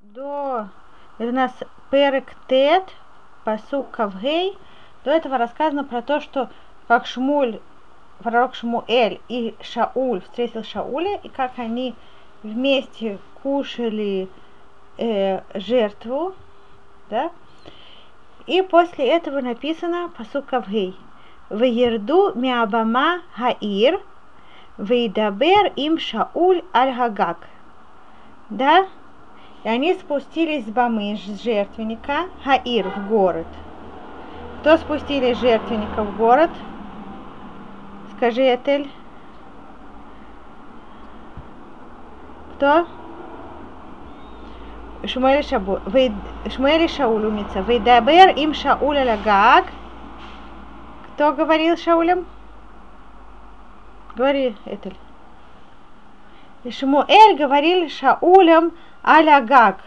до... У нас Перек Тет, посук Кавгей. До этого рассказано про то, что как Шмуль, пророк Шмуэль и Шауль встретил Шауля, и как они вместе кушали э, жертву, да, и после этого написано посук Кавгей. Веерду миабама хаир, вейдабер им Шауль аль-Хагак. Да? И они спустились с Бамы, с жертвенника, Хаир, в город. Кто спустили жертвенника в город? Скажи, Этель. Кто? Шмуэль Шабу. Шмуэль Шауль умница. Вейдабер им Шауль Алагак. Кто говорил Шаулем? Говори, Этель. И Шмуэль говорил Шаулем Алягак.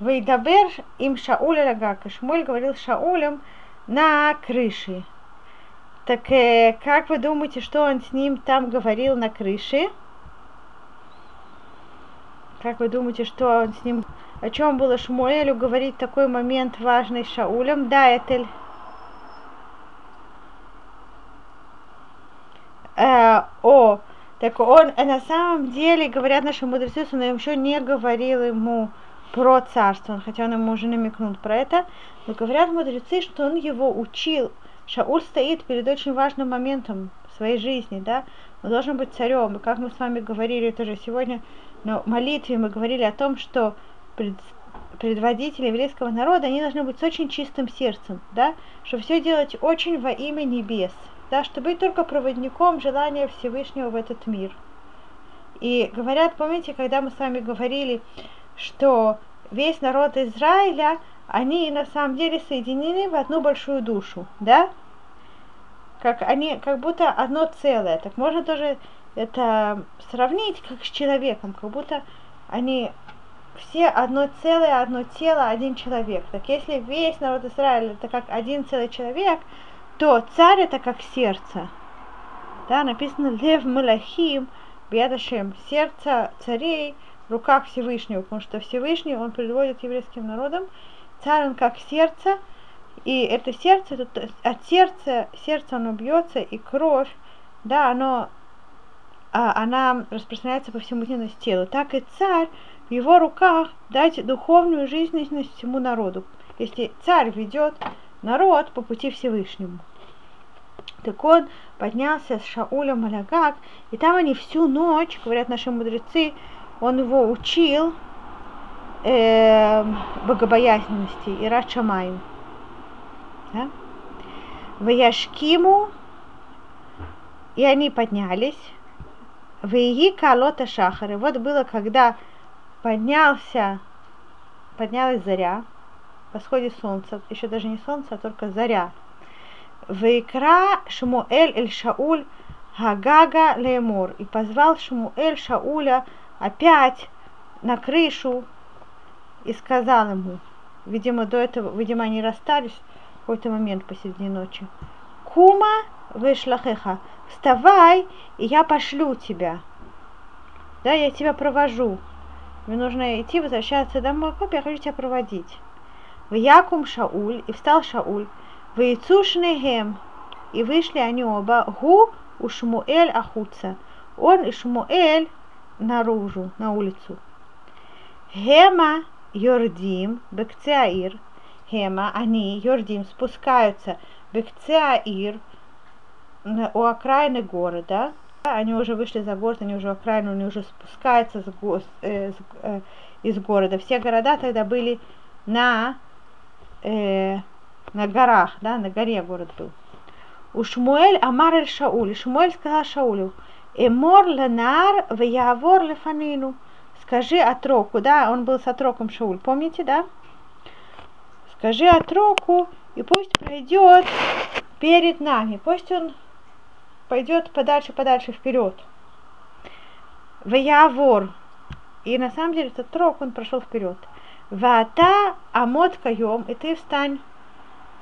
Вейдабер им Шауль Алягак. И Шмуэль говорил Шаулем на крыше. Так э, как вы думаете, что он с ним там говорил на крыше? Как вы думаете, что он с ним... О чем было Шмуэлю говорить такой момент важный Шаулем? Да, Этель. Э, о, так он на самом деле, говорят наши мудрецы, он еще не говорил ему про царство, хотя он ему уже намекнул про это, но говорят мудрецы, что он его учил. Шауль стоит перед очень важным моментом в своей жизни, да, он должен быть царем. И как мы с вами говорили тоже сегодня на молитве, мы говорили о том, что пред, предводители еврейского народа, они должны быть с очень чистым сердцем, да, что все делать очень во имя небес, да, чтобы быть только проводником желания Всевышнего в этот мир. И говорят, помните, когда мы с вами говорили, что весь народ Израиля, они на самом деле соединены в одну большую душу, да? Как они, как будто одно целое. Так можно тоже это сравнить как с человеком, как будто они все одно целое, одно тело, один человек. Так если весь народ Израиля это как один целый человек, то царь это как сердце. Да, написано Лев Малахим, Бедашем, сердце царей в руках Всевышнего, потому что Всевышний, он приводит еврейским народам, царь он как сердце, и это сердце, это, от сердца, сердце оно бьется, и кровь, да, оно, а, она распространяется по всему телу. Так и царь в его руках дать духовную жизненность всему народу. Если царь ведет народ по пути Всевышнему. Так он поднялся с Шаулем Алягак, и там они всю ночь, говорят наши мудрецы, он его учил э, богобоязненности и Рачамаю. Да? В Яшкиму, и они поднялись, в Ии Калота Шахары. Вот было, когда поднялся, поднялась заря, восходе солнца, еще даже не солнце, а только заря. Вейкра Шмуэль эль Шауль Хагага Лемур. И позвал Шмуэль Шауля опять на крышу и сказал ему, видимо, до этого, видимо, они расстались в какой-то момент посреди ночи. Кума вышлахеха, вставай, и я пошлю тебя. Да, я тебя провожу. Мне нужно идти, возвращаться домой, как я хочу тебя проводить. В Якум Шауль, и встал Шауль, в Ицушнехем, и вышли они оба, Гу у Шмуэль Ахуца, он и Шмуэль наружу, на улицу. Хема Йордим, Бекцеаир, Хема, они, Йордим, спускаются, Бекцеаир, у окраины города, они уже вышли за город, они уже окраину, они уже спускаются с, э, с, э, из города. Все города тогда были на э, на горах, да, на горе город был. У Шмуэль Амар эль Шауль. Шмуэль сказал Шаулю, Эмор ленар в явор лефанину. Скажи отроку, да, он был с отроком Шауль, помните, да? Скажи отроку, и пусть пройдет перед нами, пусть он пойдет подальше, подальше вперед. В явор. И на самом деле этот трок, он прошел вперед. Вата амот каем, и ты встань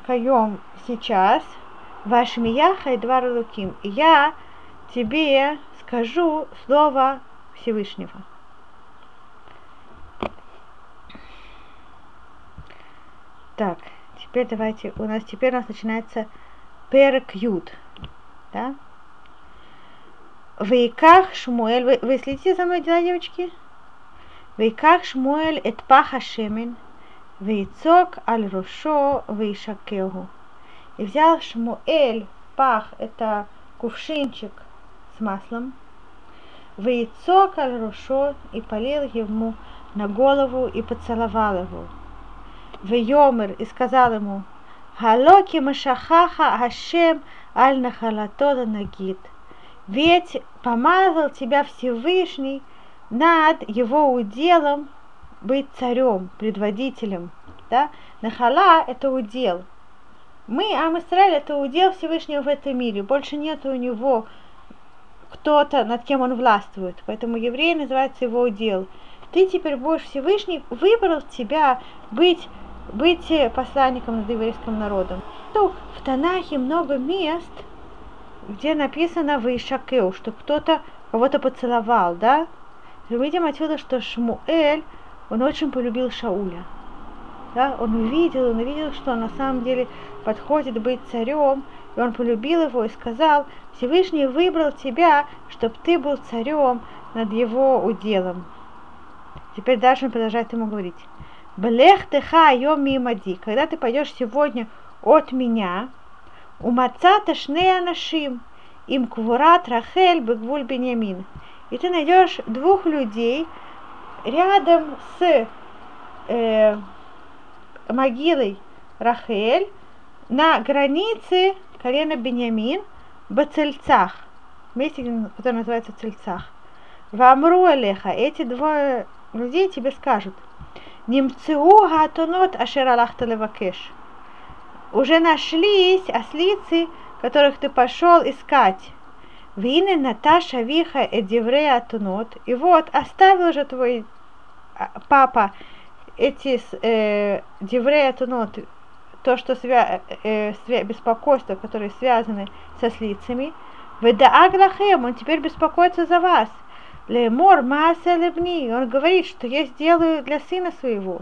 каем сейчас, ваш мияха и два луким. Я тебе скажу слово Всевышнего. Так, теперь давайте, у нас теперь у нас начинается перек юд, да? Вейках Шмуэль, вы, вы следите за мной, да, девочки? Вейках Шмуэль эт паха шемен, вейцок аль рушо вейшакеху. И взял Шмуэль пах, это кувшинчик с маслом, вейцок аль рушо и полил ему на голову и поцеловал его. Вейомер и сказал ему, Халоки Машахаха Хашем Аль Нахалатода Нагид. Ведь помазал тебя Всевышний над его уделом быть царем, предводителем. Да? Нахала – это удел. Мы, Ам Исраиль, это удел Всевышнего в этом мире. Больше нет у него кто-то, над кем он властвует. Поэтому еврей называется его удел. Ты теперь будешь Всевышний, выбрал тебя быть быть посланником над еврейским народом. То в Танахе много мест, где написано «Вышакеу», что кто-то кого-то поцеловал, да? Мы видим отсюда, что Шмуэль, он очень полюбил Шауля. Да? Он увидел, он увидел, что он на самом деле подходит быть царем, и он полюбил его и сказал, Всевышний выбрал тебя, чтобы ты был царем над его уделом. Теперь дальше он продолжает ему говорить. Блех теха йом мимади, когда ты пойдешь сегодня от меня, у мацата шнея нашим, им квурат Рахель бегвуль Беньямин. И ты найдешь двух людей рядом с э, могилой Рахель на границе колена Беньямин в Цельцах, месте, которое называется Цельцах. В Амру Алеха эти двое людей тебе скажут – Немцеу гатонот ашер алахта левакеш. Уже нашлись ослицы, которых ты пошел искать. Вины Наташа Виха Эдиврея Атунот. И вот оставил же твой папа эти э, Атунот, то, что свя, э, свя, беспокойство, которые связаны со слицами. Ведааглахем, он теперь беспокоится за вас. Лемор Маасе Лебни. Он говорит, что я сделаю для сына своего.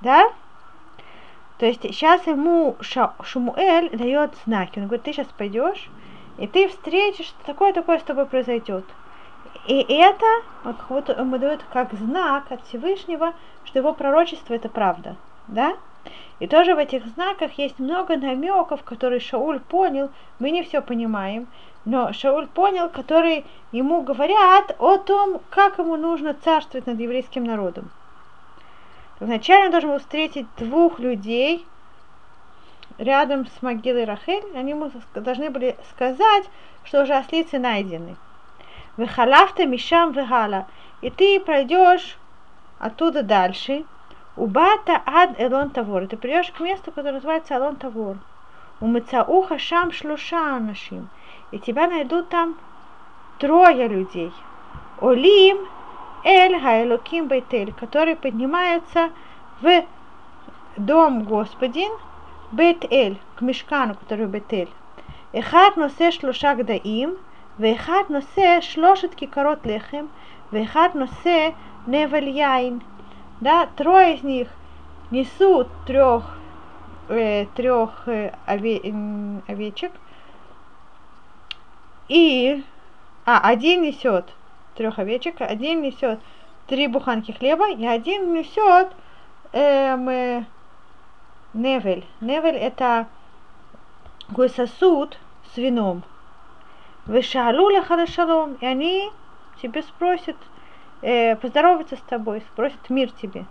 Да? То есть сейчас ему Шумуэль дает знаки. Он говорит, ты сейчас пойдешь, и ты встретишь, такое-такое с тобой произойдет. И это вот, вот ему дает как знак от Всевышнего, что его пророчество это правда. Да? И тоже в этих знаках есть много намеков, которые Шауль понял, мы не все понимаем, но Шауль понял, которые ему говорят о том, как ему нужно царствовать над еврейским народом. Вначале он должен был встретить двух людей рядом с могилой Рахель, они ему должны были сказать, что уже ослицы найдены. Выхалафта мишам выгала. И ты пройдешь оттуда дальше, Убата ад элон тавор. Ты придешь к месту, которое называется Элон Тавор. У Мецауха шам шлуша нашим. И тебя найдут там трое людей. Олим Эль Хайлуким бетель, который поднимается в дом господин бетель к мешкану, который Бетель. Эхад носе шлушак даим, вехад носе шлошет кикарот лехем, вехад носе невель яйн. Да, трое из них несут трех, э, трех э, ове, э, овечек, и, а, один несет трех овечек, один несет три буханки хлеба, и один несет эм, невель. Невель это такой сосуд с вином. Вышалу шалом, и они тебе спросят, э, поздороваться с тобой, спросят мир тебе.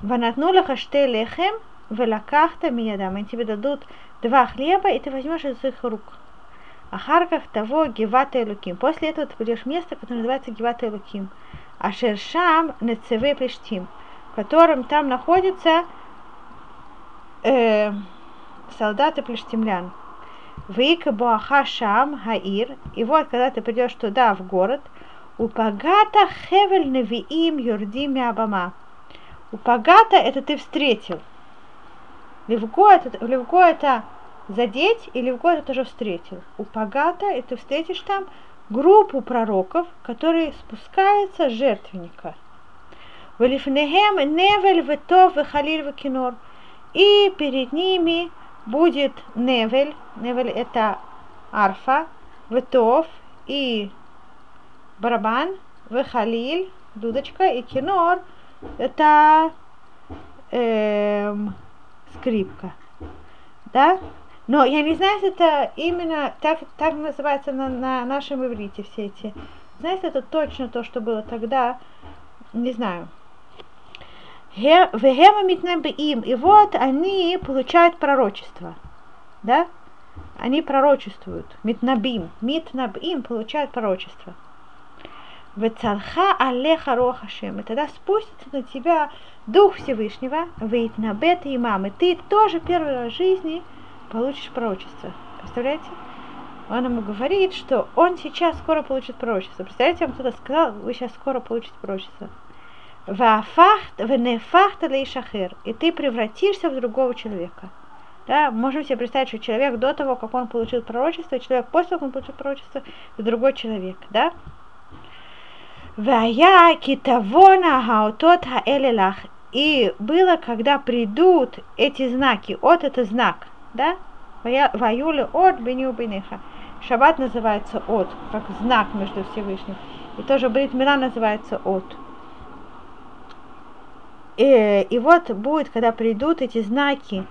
Ванатнула хаште лехем, велакахта миядам. Они тебе дадут два хлеба, и ты возьмешь из их рук. А Харках того Гевата Элуким. После этого ты придешь в место, которое называется Гевата Элуким. А Шершам Нецеве Плештим, в котором там находятся э, солдаты плештимлян. Вейка Буаха Шам Хаир. И вот, когда ты придешь туда, в город, Упагата хевель невиим юрдими абама. Упагата это ты встретил. Левго это, левго это задеть, и левго это тоже встретил. Упагата это ты встретишь там группу пророков, которые спускаются с жертвенника. Велифнехем невель ветов вехалиль векинор. И перед ними будет невель, невель это арфа, ветов и барабан, вехалиль, дудочка, и кинор, это эм, скрипка. Да? Но я не знаю, если это именно так, так называется на, на нашем иврите все эти. Знаете, это точно то, что было тогда. Не знаю. Им. И вот они получают пророчество. Да? Они пророчествуют. Митнабим. Митнабим получают пророчество. Вецалха алеха рохашем. И тогда спустится на тебя Дух Всевышнего, Вейтнабет и мамы. Ты тоже первый раз в жизни получишь пророчество. Представляете? Он ему говорит, что он сейчас скоро получит пророчество. Представляете, вам кто-то сказал, вы сейчас скоро получите пророчество. И ты превратишься в другого человека. Да, можем себе представить, что человек до того, как он получил пророчество, и человек после того, как он получил пророчество, другой человек, да? Вая китавона хаотот хаэлелах. И было, когда придут эти знаки, от это знак, да? Ваюле от беню бенеха. Шаббат называется от, как знак между Всевышним. И тоже Брит Мила называется от. И, и вот будет, когда придут эти знаки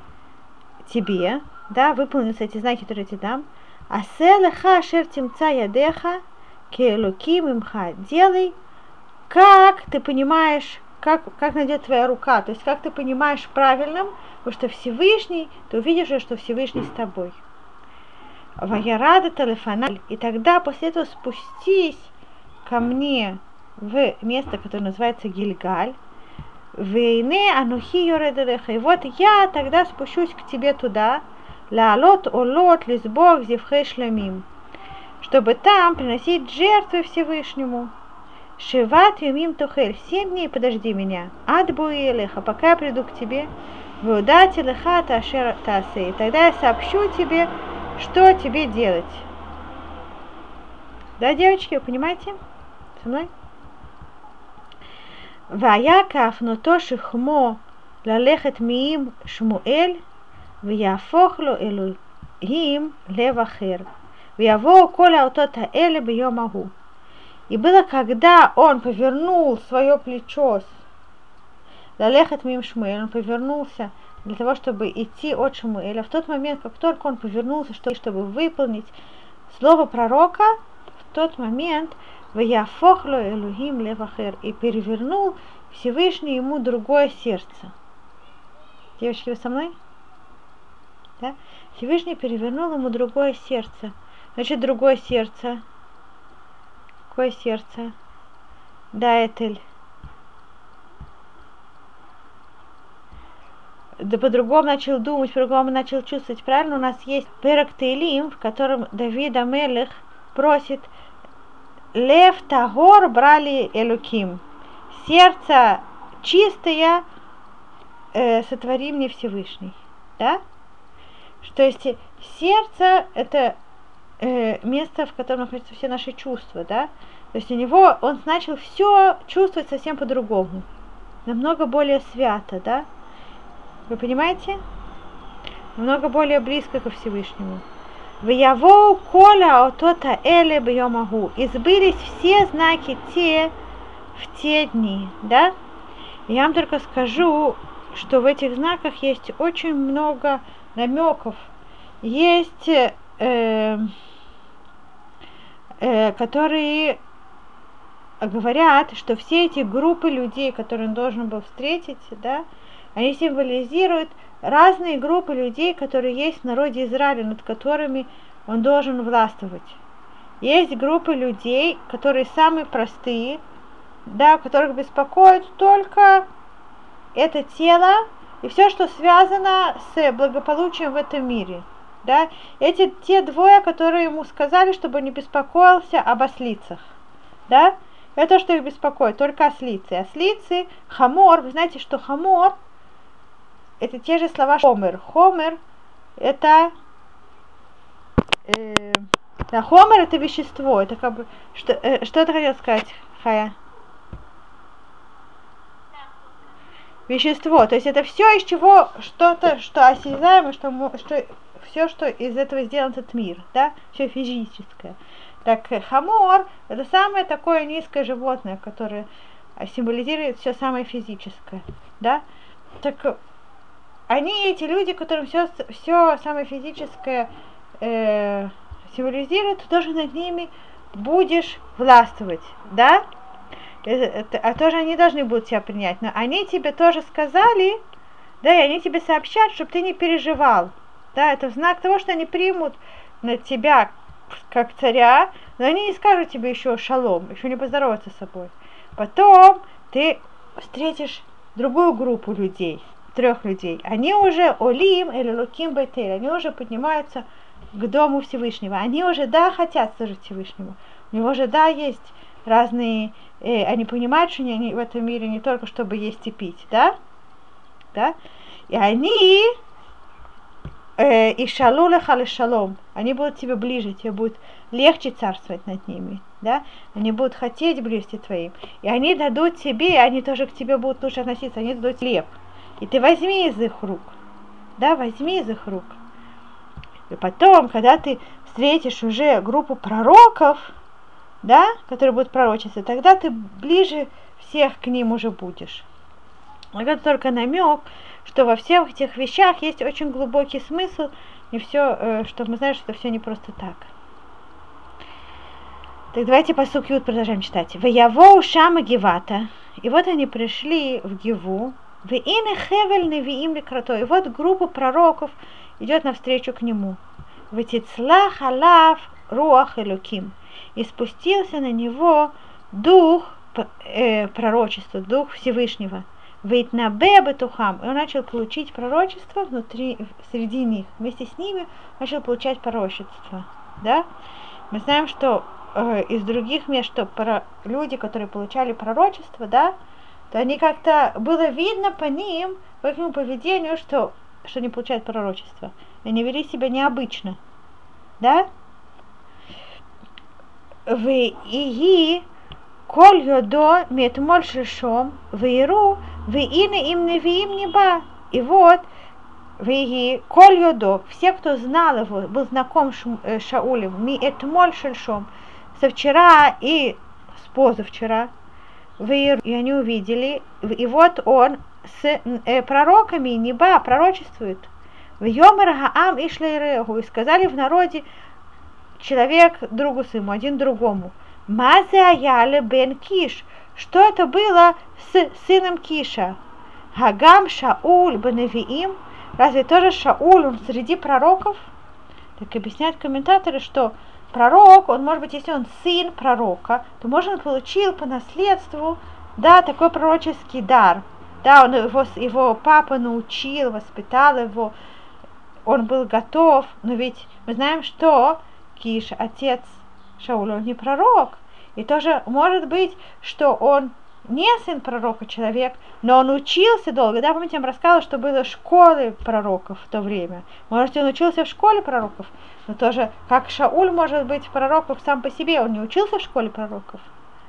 тебе, да, выполнятся эти знаки, которые я тебе дам. Аселеха шер тимца ядеха келуким имха. Делай, как ты понимаешь, как, как найдет твоя рука, то есть как ты понимаешь правильным, потому что Всевышний, ты увидишь, что Всевышний с тобой. Ваярада телефона, и тогда после этого спустись ко мне в место, которое называется Гильгаль, Вейне анухи йоредереха. И вот я тогда спущусь к тебе туда, лаалот олот лизбог зевхей чтобы там приносить жертвы Всевышнему. Шиват юмим тухель, семь дней подожди меня, ад буилеха, пока я приду к тебе, выдати леха ташер тасе, и тогда я сообщу тебе, что тебе делать. Да, девочки, вы понимаете? Со мной? ויקף נוטו שכמו ללכת מעם שמואל ויהפוך לו אלוהים לב אחר ויבואו כל האותות האלה ביום ההוא и было, когда он повернул свое плечо, Лалехат Мим Шмуэль, он повернулся для того, чтобы идти от Шмуэля. В тот момент, как только он повернулся, чтобы выполнить слово пророка, в тот момент Ваяфохло Элухим Левахер и перевернул Всевышний ему другое сердце. Девочки, вы со мной? Да? Всевышний перевернул ему другое сердце. Значит, другое сердце Какое сердце? Да, Этель. Да по-другому начал думать, по-другому начал чувствовать. Правильно, у нас есть Перек Тейлим, в котором Давид Амелех просит Лев Тагор брали Элуким. Сердце чистое э, сотвори мне Всевышний. Да? Что есть сердце это э, место, в котором находятся все наши чувства, да. То есть у него он начал все чувствовать совсем по-другому, намного более свято, да. Вы понимаете? Намного более близко ко Всевышнему. В Яво коля отота эле могу. И сбылись все знаки те в те дни, да? Я вам только скажу, что в этих знаках есть очень много намеков. Есть э, э, которые говорят, что все эти группы людей, которые он должен был встретить, да, они символизируют разные группы людей, которые есть в народе Израиля, над которыми он должен властвовать. Есть группы людей, которые самые простые, да, которых беспокоит только это тело и все, что связано с благополучием в этом мире – да, эти те двое, которые ему сказали, чтобы не беспокоился об ослицах, да, это что их беспокоит, только ослицы. Ослицы, хамор, вы знаете, что хамор, это те же слова хомер. Хомер это э, да, хомер это вещество, это как бы, что, э, что ты хотел сказать, Хая? вещество. То есть это все из чего что-то, что осязаемо, что, что все, что из этого сделан этот мир, да, все физическое. Так хамор это самое такое низкое животное, которое символизирует все самое физическое, да. Так они эти люди, которым все, все самое физическое э, символизирует, ты тоже над ними будешь властвовать, да? а тоже они должны будут тебя принять, но они тебе тоже сказали, да, и они тебе сообщат, чтобы ты не переживал, да, это знак того, что они примут на тебя как царя, но они не скажут тебе еще шалом, еще не поздороваться с собой. Потом ты встретишь другую группу людей, трех людей. Они уже Олим или Луким Бетель, они уже поднимаются к Дому Всевышнего. Они уже, да, хотят служить Всевышнему. У него же, да, есть разные, э, они понимают, что они в этом мире не только чтобы есть и пить, да? Да? И они и шалу шалом, они будут тебе ближе, тебе будет легче царствовать над ними, да? Они будут хотеть близости твоим, и они дадут тебе, они тоже к тебе будут лучше относиться, они дадут хлеб, и ты возьми из их рук, да, возьми из их рук. И потом, когда ты встретишь уже группу пророков, да, которые будут пророчиться, тогда ты ближе всех к ним уже будешь. Это только намек, что во всех этих вещах есть очень глубокий смысл, и все, э, что мы знаем, что все не просто так. Так давайте по Ют продолжаем читать. Ваяво Шама Гевата. И вот они пришли в Геву. В Ине Хевель Невиим Ликрато. И вот группа пророков идет навстречу к нему. В Тицла Халав Руах Элуким и спустился на него дух э, пророчества, дух Всевышнего. Вейтнабе Бетухам, и он начал получить пророчество внутри, среди них, вместе с ними начал получать пророчество, да? Мы знаем, что э, из других мест, что про, люди, которые получали пророчество, да, то они как-то было видно по ним, по их поведению, что, что они получают пророчество. Они вели себя необычно, да? Вы и коль йодо мет мольшишом, вейру Виины им не вы им не ба И вот, Виги, Коль Йодов, все, кто знал его, был знаком с э, Шаулем, ми этмоль шельшом, со вчера и с позавчера, и они увидели, и вот он с э, пророками неба пророчествует. В Йомер Гаам и Шлейрегу, и сказали в народе человек другу своему, один другому, Мазе Аяле Бен Киш – что это было с сыном Киша? Хагам Шауль Беневиим. Разве тоже Шауль, он среди пророков? Так объясняют комментаторы, что пророк, он может быть, если он сын пророка, то может он получил по наследству, да, такой пророческий дар. Да, он его, его папа научил, воспитал его, он был готов, но ведь мы знаем, что Киш, отец Шауля, он не пророк. И тоже может быть, что он не сын пророка человек, но он учился долго. Да, помните, я вам рассказывала, что было школы пророков в то время. Может, он учился в школе пророков, но тоже, как Шауль может быть пророком сам по себе, он не учился в школе пророков.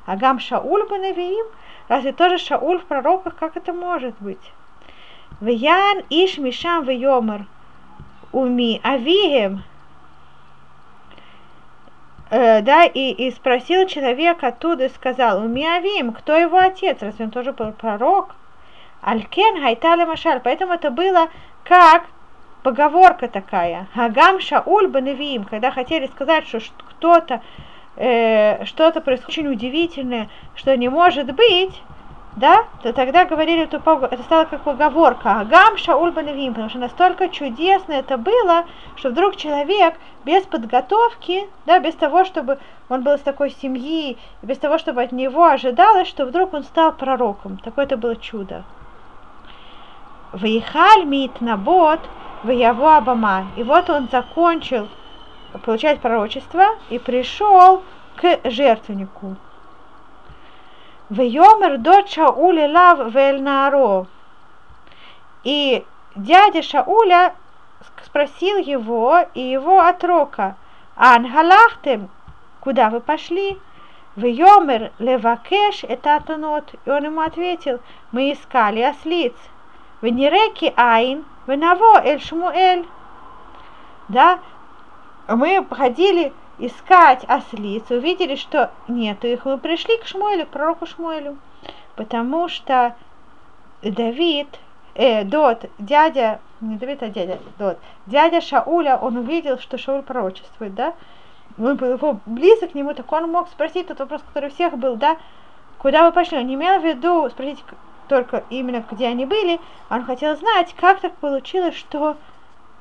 А Гам Шауль Банавиим, разве тоже Шауль в пророках, как это может быть? Вян Иш Мишам Вьомер Уми Авием э, да, и, и спросил человек оттуда сказал, Умиавим, кто его отец, разве он тоже был пророк? Алькен Хайтали Машаль, поэтому это было как поговорка такая. Хагам Шауль Баневиим, когда хотели сказать, что кто-то э, что-то происходит очень удивительное, что не может быть, да, то тогда говорили эту это стало как поговорка Агам Шауль Баневим, потому что настолько чудесно это было, что вдруг человек без подготовки, да, без того, чтобы он был из такой семьи, без того, чтобы от него ожидалось, что вдруг он стал пророком. Такое это было чудо. Ваихаль мит набот его Абама. И вот он закончил получать пророчество и пришел к жертвеннику. Вейомер дочь Шауля лав вельнаро. И дядя Шауля спросил его и его отрока, Ангалахтем, куда вы пошли? Вьомер левакеш это тонот. И он ему ответил, мы искали ослиц. В нереки айн, в наво эль шмуэль. Да, мы ходили искать ослиц, увидели, что нету их, мы пришли к Шмуэлю, к пророку Шмуэлю, потому что Давид, э, Дот, дядя, не Давид, а дядя, Дот, дядя Шауля, он увидел, что Шауль пророчествует, да, он был его близок к нему, так он мог спросить тот вопрос, который у всех был, да, куда вы пошли, он не имел в виду спросить только именно, где они были, он хотел знать, как так получилось, что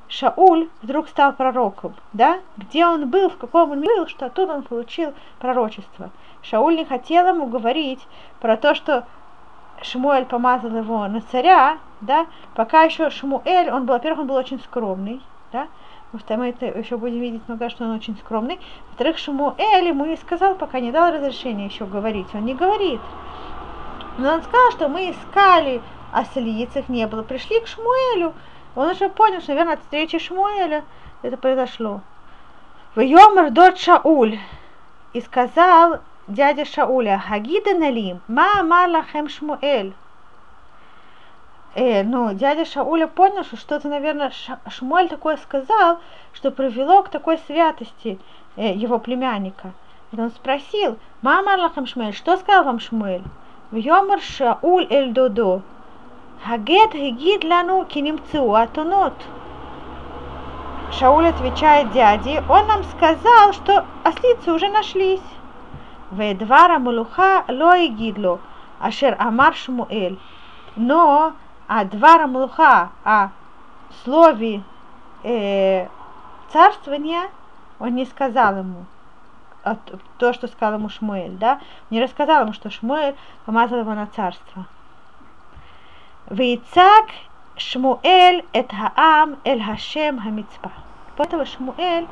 Шауль вдруг стал пророком, да? Где он был, в каком он был, что оттуда он получил пророчество. Шауль не хотел ему говорить про то, что Шмуэль помазал его на царя, да, пока еще Шмуэль, он был, во-первых, он был очень скромный, да, потому что мы это еще будем видеть много, что он очень скромный. Во-вторых, Шмуэль ему не сказал, пока не дал разрешения еще говорить, он не говорит. Но он сказал, что мы искали ослиц, их не было, пришли к Шмуэлю, он уже понял, что, наверное, от встречи Шмуэля это произошло. В Йомар дот Шауль. И сказал дядя Шауля, Хагида Налим, ма Марлахем Шмуэль. Э, ну, дядя Шауля понял, что что-то, наверное, Шмуэль такое сказал, что привело к такой святости э, его племянника. И он спросил, ма Марлахем Шмуэль, что сказал вам Шмуэль? В Йомар Шауль Эль Додо. Хагет гигид лану кинимцу атонот. Шауль отвечает дяде, он нам сказал, что ослицы уже нашлись. Ведвара мулуха ло гидло, ашер амар шмуэль. Но а двара мулуха, о слове э, царствования, он не сказал ему то, что сказал ему Шмуэль, да, не рассказал ему, что Шмуэль помазал его на царство. Вейцак Шмуэль эт хаам эль хашем хамицпа. Поэтому Шмуэль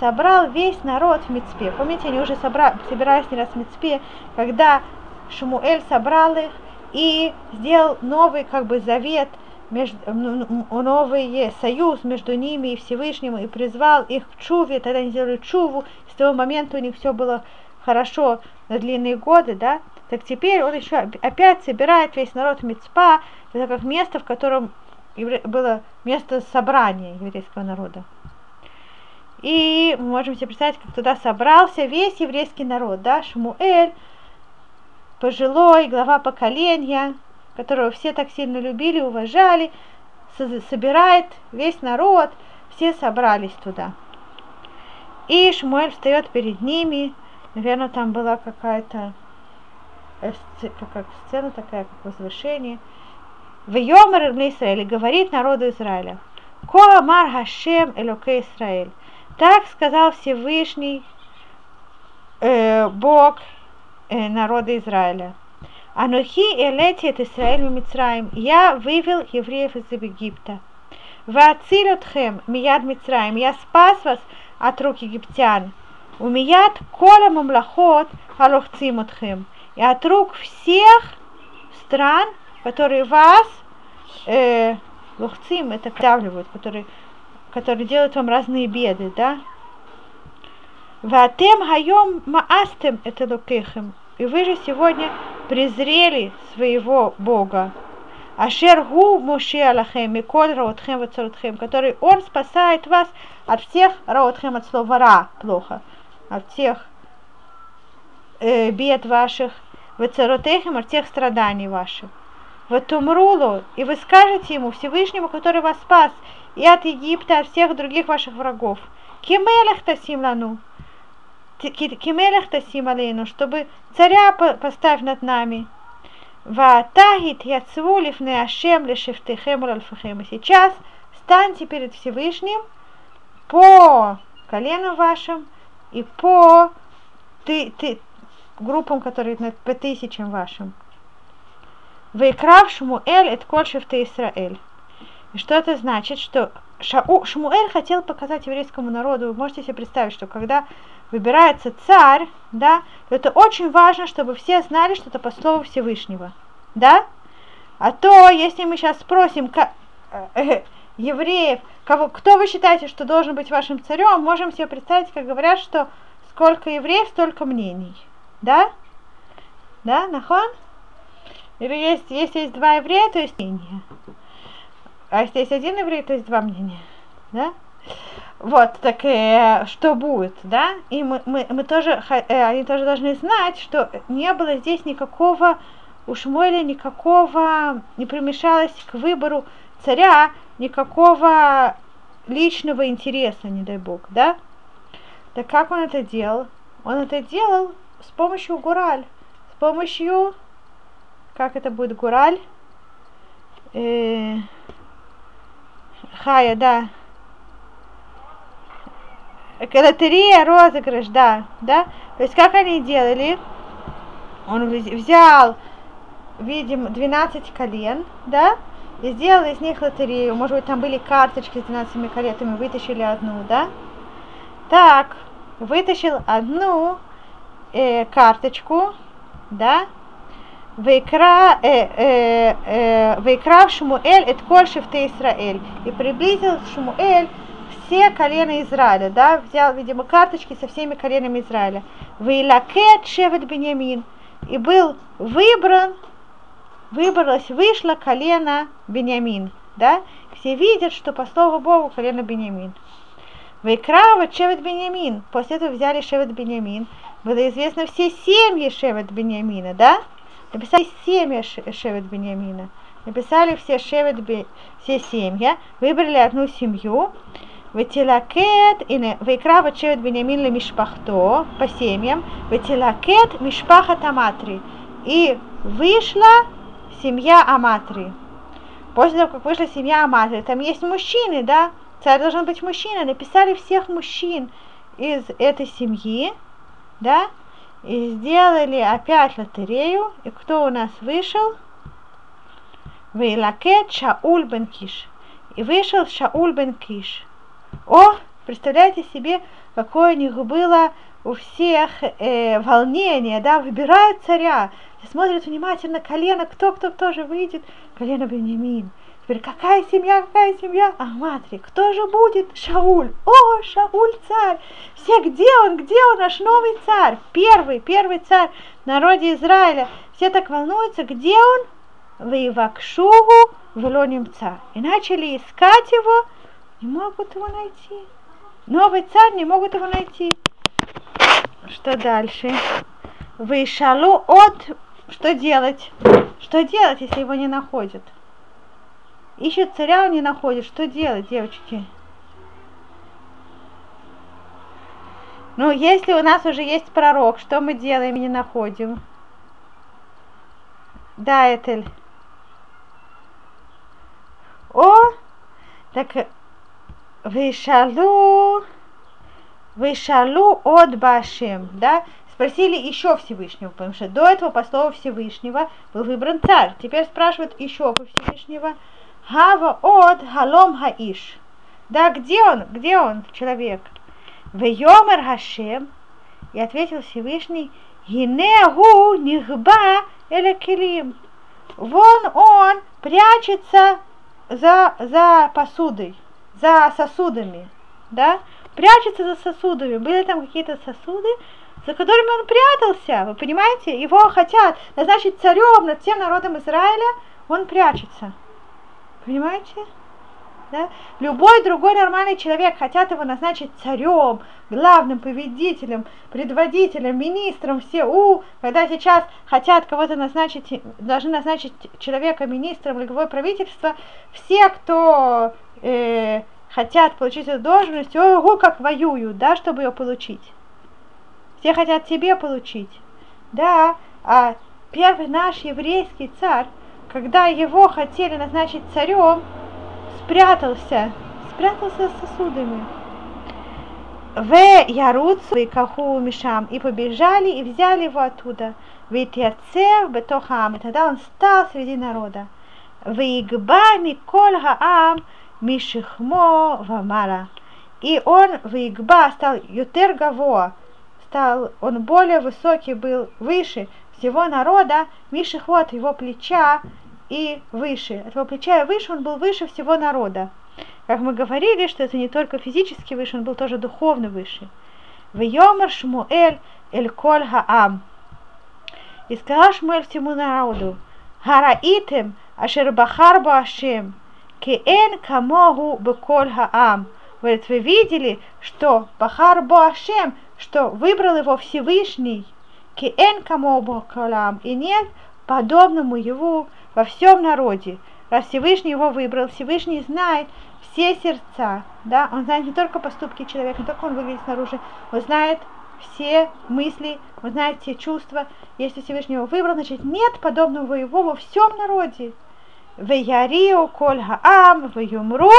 собрал весь народ в Мицпе. Помните, они уже собра... собирались не раз в Мицпе, когда Шмуэль собрал их и сделал новый как бы завет, между, новый союз между ними и Всевышним, и призвал их к чуве, тогда они сделали чуву, с того момента у них все было хорошо на длинные годы, да, так теперь он еще опять собирает весь народ Мицпа, это как место, в котором было место собрания еврейского народа. И мы можем себе представить, как туда собрался весь еврейский народ, да, Шмуэль, пожилой, глава поколения, которого все так сильно любили, уважали, собирает весь народ, все собрались туда. И Шмуэль встает перед ними, наверное, там была какая-то как сцена такая, как возвышение – в Йомар Израиля говорит народу Израиля. Коамар Хашем Элоке Израиль. Так сказал Всевышний э, Бог э, народа Израиля. Анухи элети от Израиль Мицраим. Я вывел евреев из Египта. Вациль отхем мияд Мицраим. Я спас вас от рук египтян. У мияд кола мамлахот алохцим отхем. И от рук всех стран, которые вас э, лухцим, это давливают, которые, которые делают вам разные беды, да? Ватем хайом маастем это лукехем. И вы же сегодня презрели своего Бога. Ашер гу Моше Аллахем, и коль раотхем вацаротхем, который он спасает вас от всех раотхем от слова ра, плохо, от всех э, бед ваших, вацаротехем, от всех страданий ваших. Ватумрулу, и вы скажете ему, Всевышнему, который вас спас, и от Египта, от всех других ваших врагов. Кимелех тасим лану, кимелех тасим чтобы царя поставь над нами. Ватагит яцву лифне ашем лешефтехем альфахем. И сейчас станьте перед Всевышним по колену вашим и по ты, ты, группам, которые по тысячам вашим. Вейкрав Шмуэль это коль шефте Исраэль. И что это значит? Что Шау, Шмуэль хотел показать еврейскому народу, вы можете себе представить, что когда выбирается царь, да, то это очень важно, чтобы все знали, что это по слову Всевышнего, да? А то, если мы сейчас спросим как, э, евреев, кого, кто вы считаете, что должен быть вашим царем, можем себе представить, как говорят, что сколько евреев, столько мнений, да? Да, нахон? Или есть, если есть два еврея, то есть мнение. А если есть один еврей, то есть два мнения, да? Вот, так э, что будет, да? И мы, мы, мы тоже, э, они тоже должны знать, что не было здесь никакого, у Шмуэля никакого, не примешалось к выбору царя никакого личного интереса, не дай бог, да? Так как он это делал? Он это делал с помощью гураль, с помощью, как это будет гураль? Э, хая, да, лотерея, розыгрыш, да, да. То есть как они делали? Он взял, видим, 12 колен, да, и сделал из них лотерею. Может быть, там были карточки с 12 колетами, вытащили одну, да. Так, вытащил одну э, карточку, да, Вейкра, э, э, э, Шмуэль, это коль шифте Исраэль. И приблизил Шмуэль все колена Израиля, да, взял, видимо, карточки со всеми коленами Израиля. Вейлакет Шевет Беньямин. И был выбран, выбралось, вышло колено Беньямин, да. Все видят, что по слову Богу колено Беньямин. Вайкрава Шевет Бенямин. После этого взяли Шевет Бенямин. Было известно все семьи Шевет Бенямина, да? Написали семья Шевет Бенямина. Написали все Шевет Бе... все семья. Выбрали одну семью. Ветилакет, Вайкрава Шевет Бенямин ле Мишпахто, по семьям. Ветилакет Мишпаха Таматри. И вышла семья Аматри. После того, как вышла семья Аматри, там есть мужчины, да? Царь должен быть мужчина. Написали всех мужчин из этой семьи, да? И сделали опять лотерею. И кто у нас вышел? Вейлакет Шауль бен Киш. И вышел Шауль бен Киш. О, представляете себе, какое у них было у всех э, волнение, да, выбирают царя, смотрят внимательно колено, кто, кто, кто же выйдет, колено Бенемин. Теперь какая семья, какая семья? А матри, кто же будет? Шауль. О, Шауль царь. Все, где он, где он, наш новый царь? Первый, первый царь в народе Израиля. Все так волнуются, где он? Вейвакшугу велонимца. И начали искать его, не могут его найти. Новый царь не могут его найти. Что дальше? Вышалу от... Что делать? Что делать, если его не находят? Ищет царя, он не находит. Что делать, девочки? Ну, если у нас уже есть пророк, что мы делаем и не находим? Да, Этель. О, так Вышалу, вышалу от Башем, да, спросили еще Всевышнего, потому что до этого по слову Всевышнего был выбран царь. Теперь спрашивают еще по Всевышнего, Хава от Халом Хаиш. Да, где он? Где он, человек? Вейомер Хашем. И ответил Всевышний, Гинегу нихба элекилим. Вон он прячется за, за посудой за сосудами, да, прячется за сосудами. Были там какие-то сосуды, за которыми он прятался, вы понимаете? Его хотят назначить царем над всем народом Израиля, он прячется. Понимаете? Да? Любой другой нормальный человек хотят его назначить царем, главным победителем, предводителем, министром, все. У, когда сейчас хотят кого-то назначить, должны назначить человека министром или правительства, все, кто э, хотят получить эту должность, ого, как воюют, да, чтобы ее получить. Все хотят себе получить. Да, а первый наш еврейский царь, когда его хотели назначить царем, спрятался, спрятался с сосудами. В Яруцу и Каху Мишам и побежали и взяли его оттуда. Ведь Яцев Бетохам, и тогда он стал среди народа. Вигба Миколь Хаам Мишихмо Вамара. И он в Игба стал Ютер Гаво, стал, он более высокий был, выше всего народа, Мишихво от его плеча и выше. От его плеча и выше он был выше всего народа. Как мы говорили, что это не только физически выше, он был тоже духовно выше. В Йомар Шмуэль Эль Коль Хаам. И сказал Шмуэль всему народу, Хараитем, ашер бахар Ашем, кеэн камогу беколь хаам. Говорит, вы видели, что Бахар Ашем, что выбрал его Всевышний, кеэн камогу беколь и нет подобному его во всем народе. Раз Всевышний его выбрал, Всевышний знает все сердца, да, он знает не только поступки человека, не только он выглядит снаружи, он знает все мысли, он знает все чувства. Если Всевышний его выбрал, значит нет подобного его во всем народе. В Яриу коль хаам в юмру.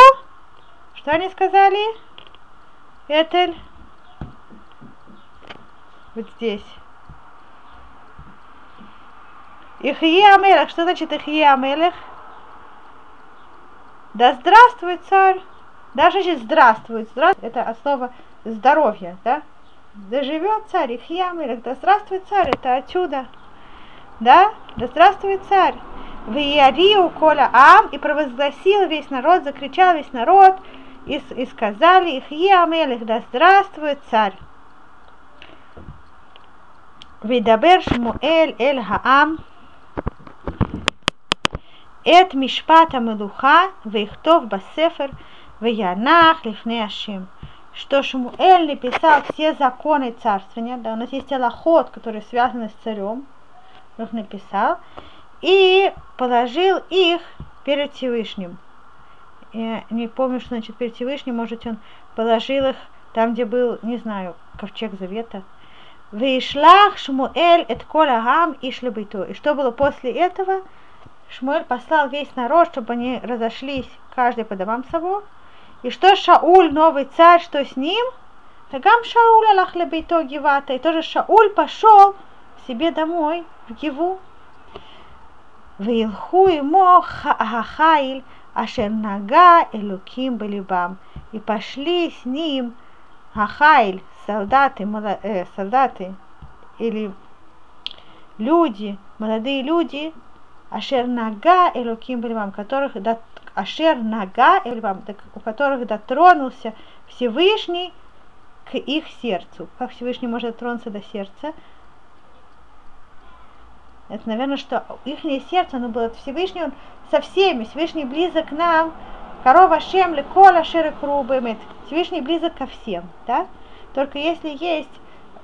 Что они сказали? Этель. Вот здесь. Ихия Амелех. Что значит Ихия Амелех? Да здравствует царь. Даже здесь здравствует. Здравствует. Это от слова здоровье, да? Да живет царь, Ихия Амелех. Да здравствует царь. Это отсюда. Да? Да здравствует царь. В Иарию Коля Ам и провозгласил весь народ, закричал весь народ и, и сказали их Амелех, да здравствует царь. וידבר שמואל אל העם את משפט המלוכה ויכתוב בספר וינח לפני השם. Что Шмуэль написал все законы царствования, да, у нас есть аллахот, который связан с царем, их написал, и положил их перед Всевышним. Я не помню, что значит перед Всевышним, может он положил их там, где был, не знаю, ковчег завета. Вейшлах Шмуэль эт коля гам и шлебиту. И что было после этого? Шмуэль послал весь народ, чтобы они разошлись каждый по домам сову. И что Шауль, новый царь, что с ним? Тагам Шауль Аллах Лабейто Гевата. И тоже Шауль пошел себе домой, в Геву. Вилху ему Ахаиль, Ашер Нага Элуким Балибам. И пошли с ним Ахаиль, солдаты, э, солдаты или люди, молодые люди, Ашер Нага Элуким Балибам, которых Ашер Нага Элибам, у которых дотронулся Всевышний к их сердцу. Как Всевышний может дотронуться до сердца? Это, наверное, что их сердце, оно было Всевышний, он со всеми, Всевышний близок к нам, корова Шем, Кола Шеры Крубы, Всевышний близок ко всем, да? Только если есть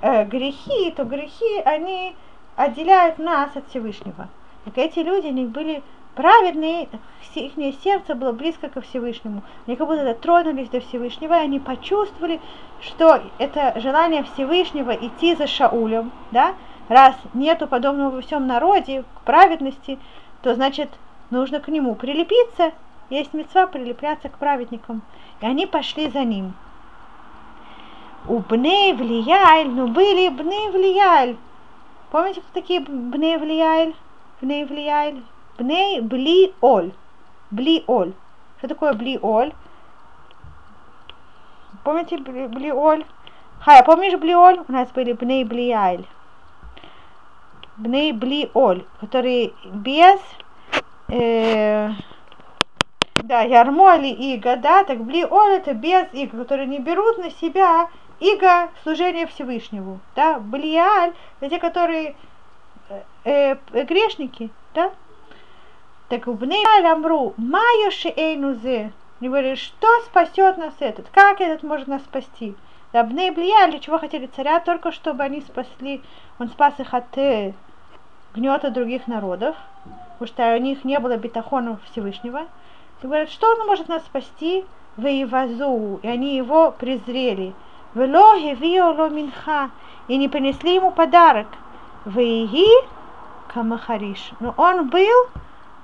э, грехи, то грехи, они отделяют нас от Всевышнего. Так эти люди, они были праведные, их сердце было близко ко Всевышнему. Они как будто дотронулись до Всевышнего, и они почувствовали, что это желание Всевышнего идти за Шаулем, да, раз нету подобного во всем народе к праведности, то значит нужно к нему прилепиться. Есть мецва прилепляться к праведникам. И они пошли за ним. У Бней Влияль, ну были Бней Влияль. Помните, кто такие Бней Влияль? Бней Влияль? Бней Бли Оль. Бли Оль. Что такое Бли Оль? Помните Бли Оль? Хай, помнишь Бли Оль? У нас были Бней Блияль. Бней Бли Оль, которые без э, да, Ярмоли Иго, да, так Бли Оль это без Иго, которые не берут на себя Иго служение Всевышнему, да, Блиаль, те, которые э, э, грешники, да, так Бней Амру, Майоши Эйнузе, говорит, что спасет нас этот, как этот может нас спасти, Блиаль, для чего хотели царя, только чтобы они спасли, он спас их от э, гнета других народов, потому что у них не было бетахона Всевышнего. И говорят, что он может нас спасти? Воевазу, и они его презрели. Вело гевио минха, и не принесли ему подарок. Вейги камахариш. Но он был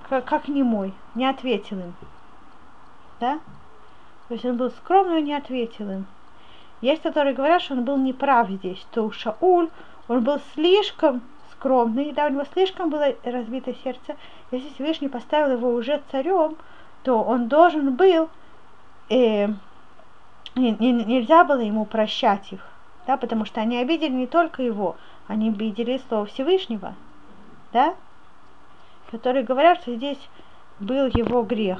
как, как немой, не ответил им. Да? То есть он был скромный не ответил им. Есть, которые говорят, что он был неправ здесь, то Шауль, он был слишком скромный, да, у него слишком было разбито сердце. Если Всевышний поставил его уже царем, то он должен был, э, не, не, нельзя было ему прощать их, да, потому что они обидели не только его, они обидели Слово Всевышнего, да, которые говорят, что здесь был его грех.